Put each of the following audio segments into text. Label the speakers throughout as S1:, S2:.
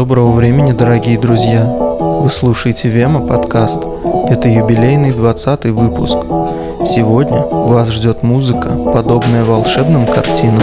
S1: Доброго времени, дорогие друзья! Вы слушаете Вема подкаст. Это юбилейный 20 выпуск. Сегодня вас ждет музыка, подобная волшебным картинам.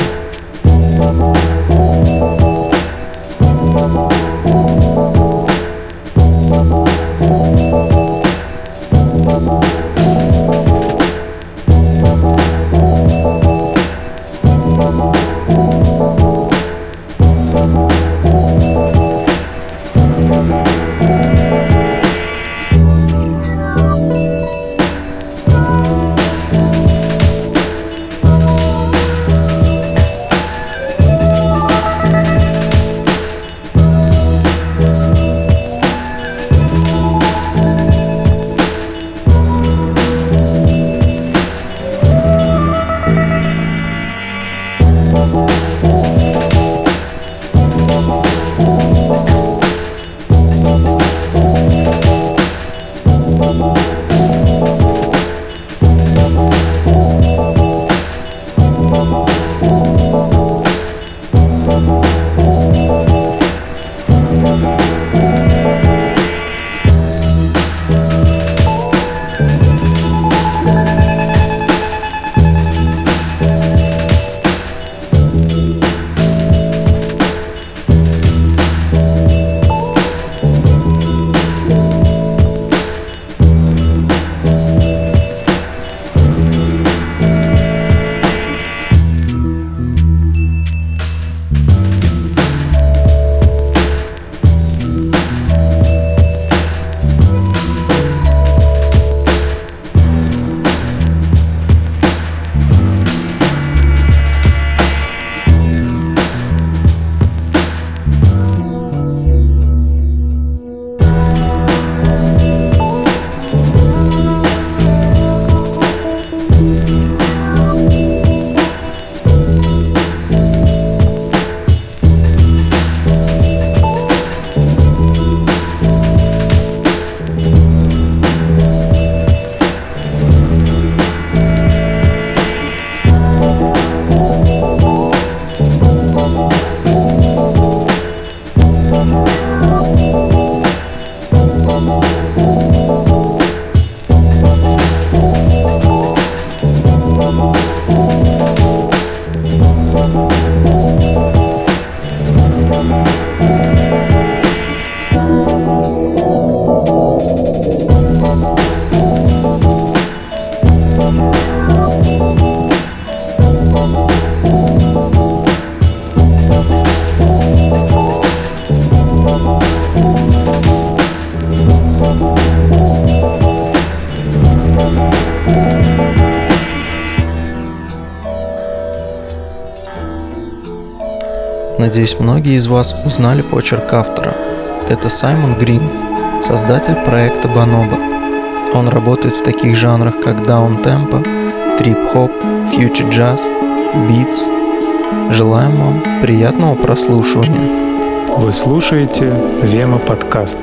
S1: Надеюсь, многие из вас узнали почерк автора. Это Саймон Грин, создатель проекта Bonobo. Он работает в таких жанрах, как даунтемпо, трип-хоп, фьючер-джаз, битс. Желаем вам приятного прослушивания.
S2: Вы слушаете Вема подкаст.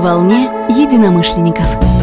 S3: Волне единомышленников.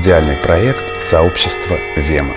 S4: Аудиальный проект сообщества Вема.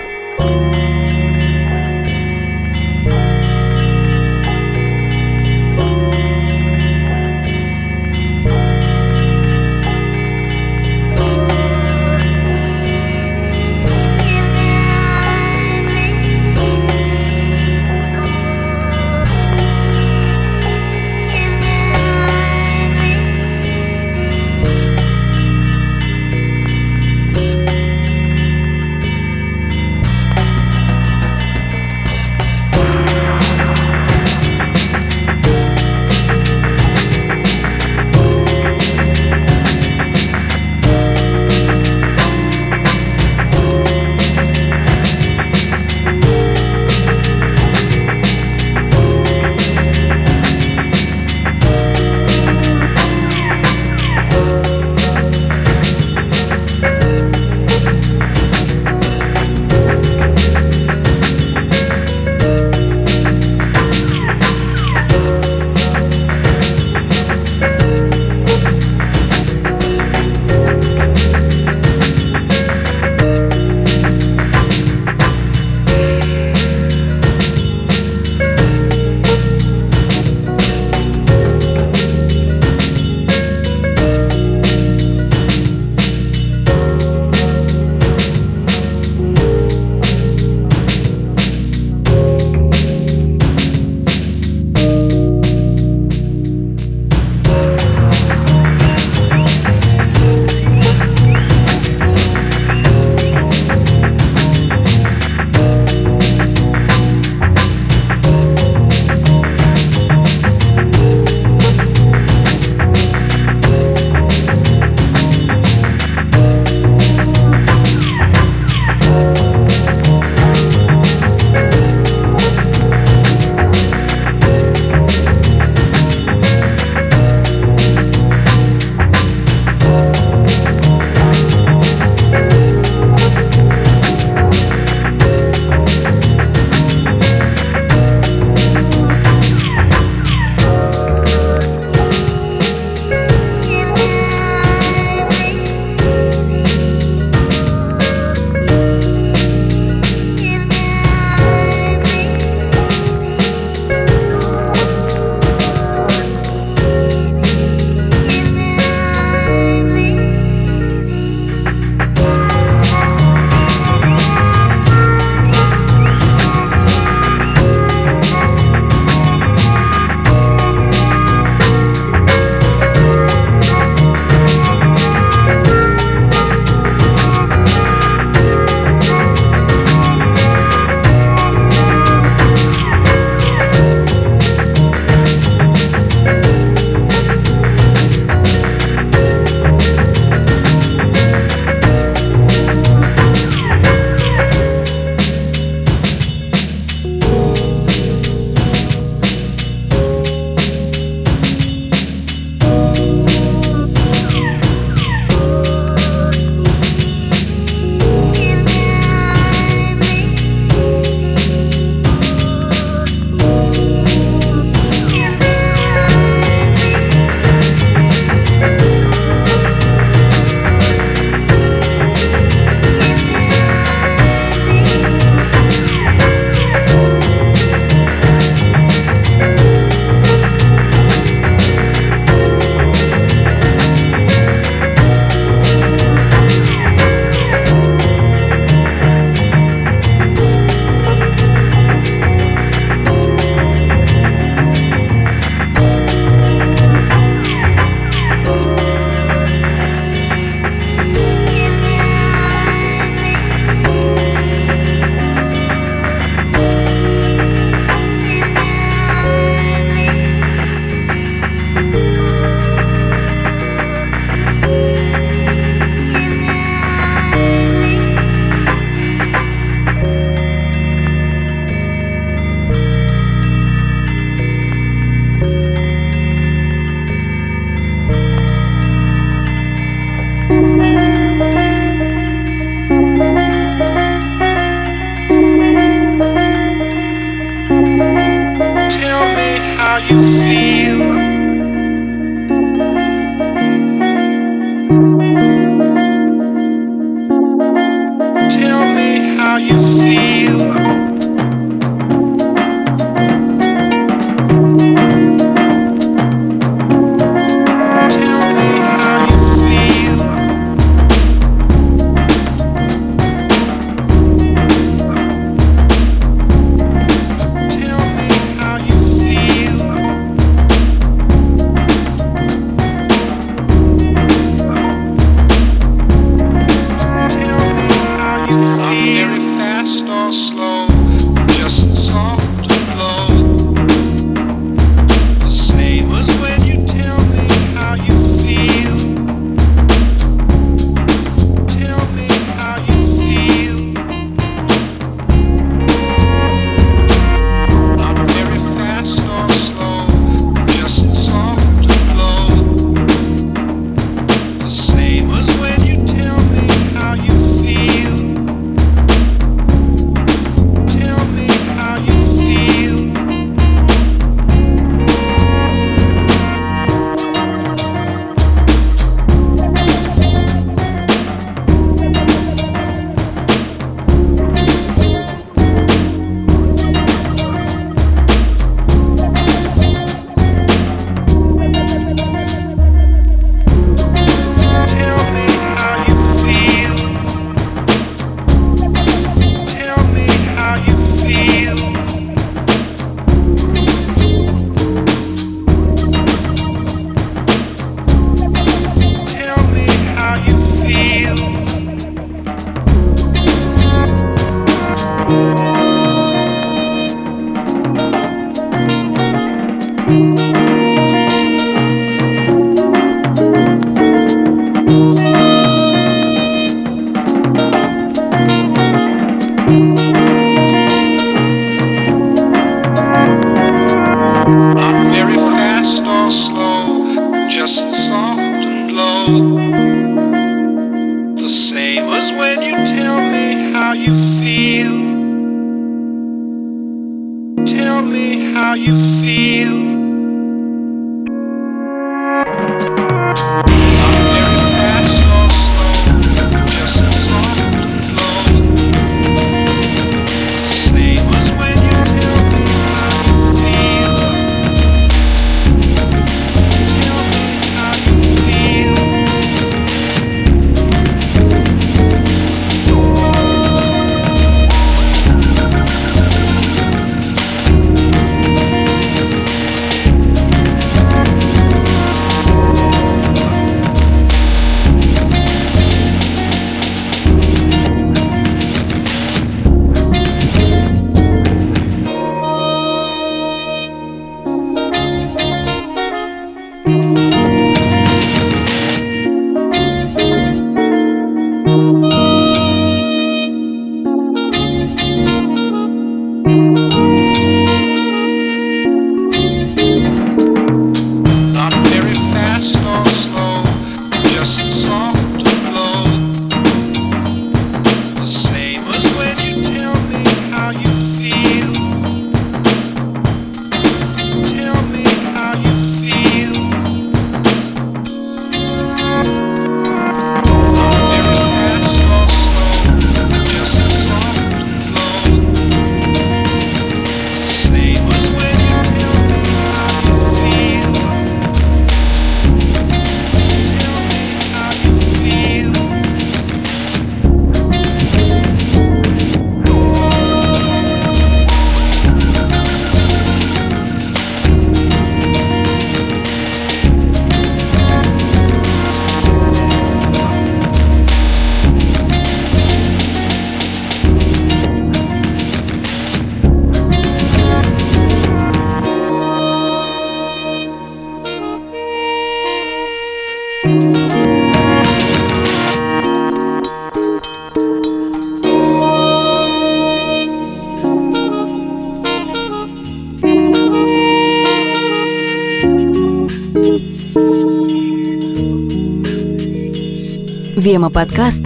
S3: Вема подкаст.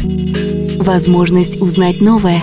S3: Возможность узнать новое.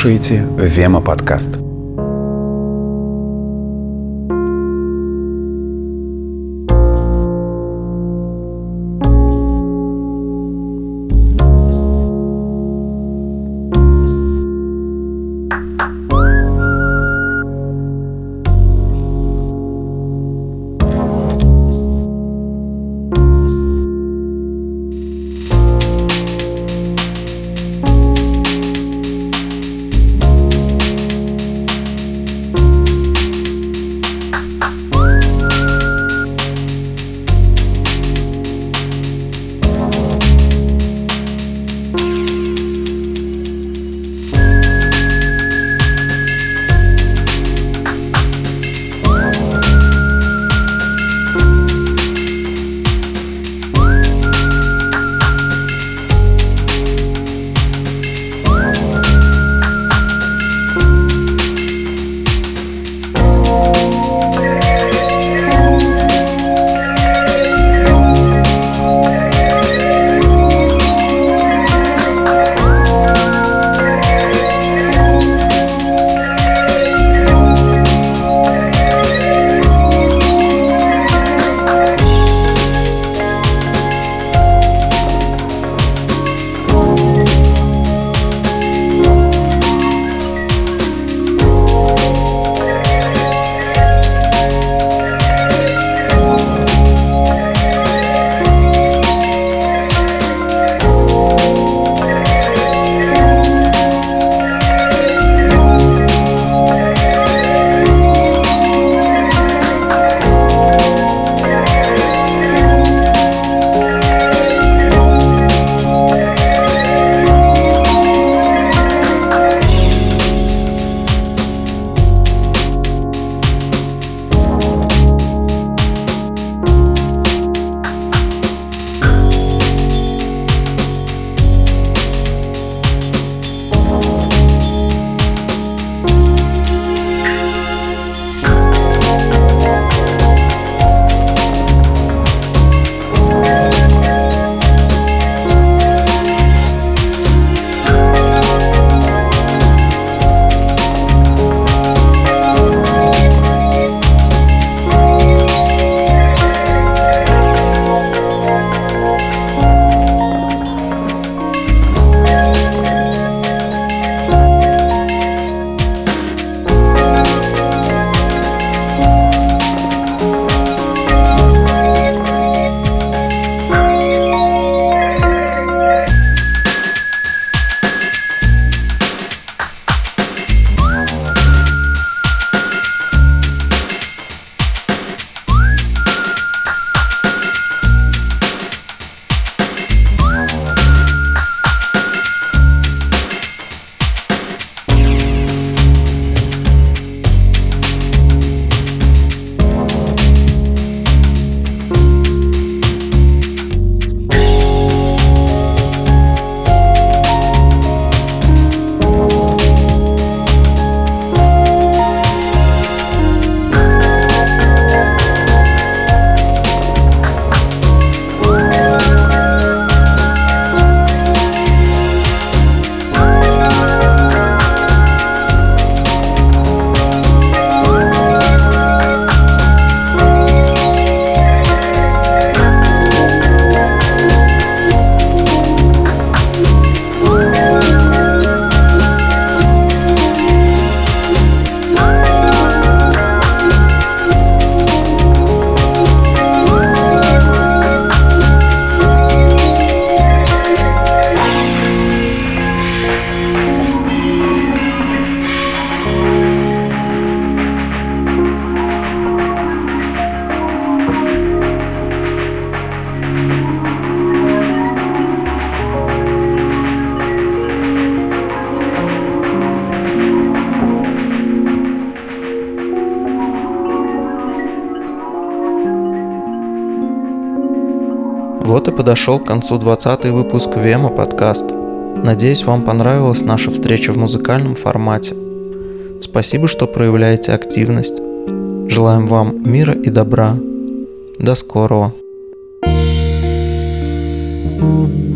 S4: Слушаете Вема подкаст.
S1: Вот и подошел к концу 20 выпуск Вема подкаст. Надеюсь, вам понравилась наша встреча в музыкальном формате. Спасибо, что проявляете активность. Желаем вам мира и добра. До скорого.
S5: thank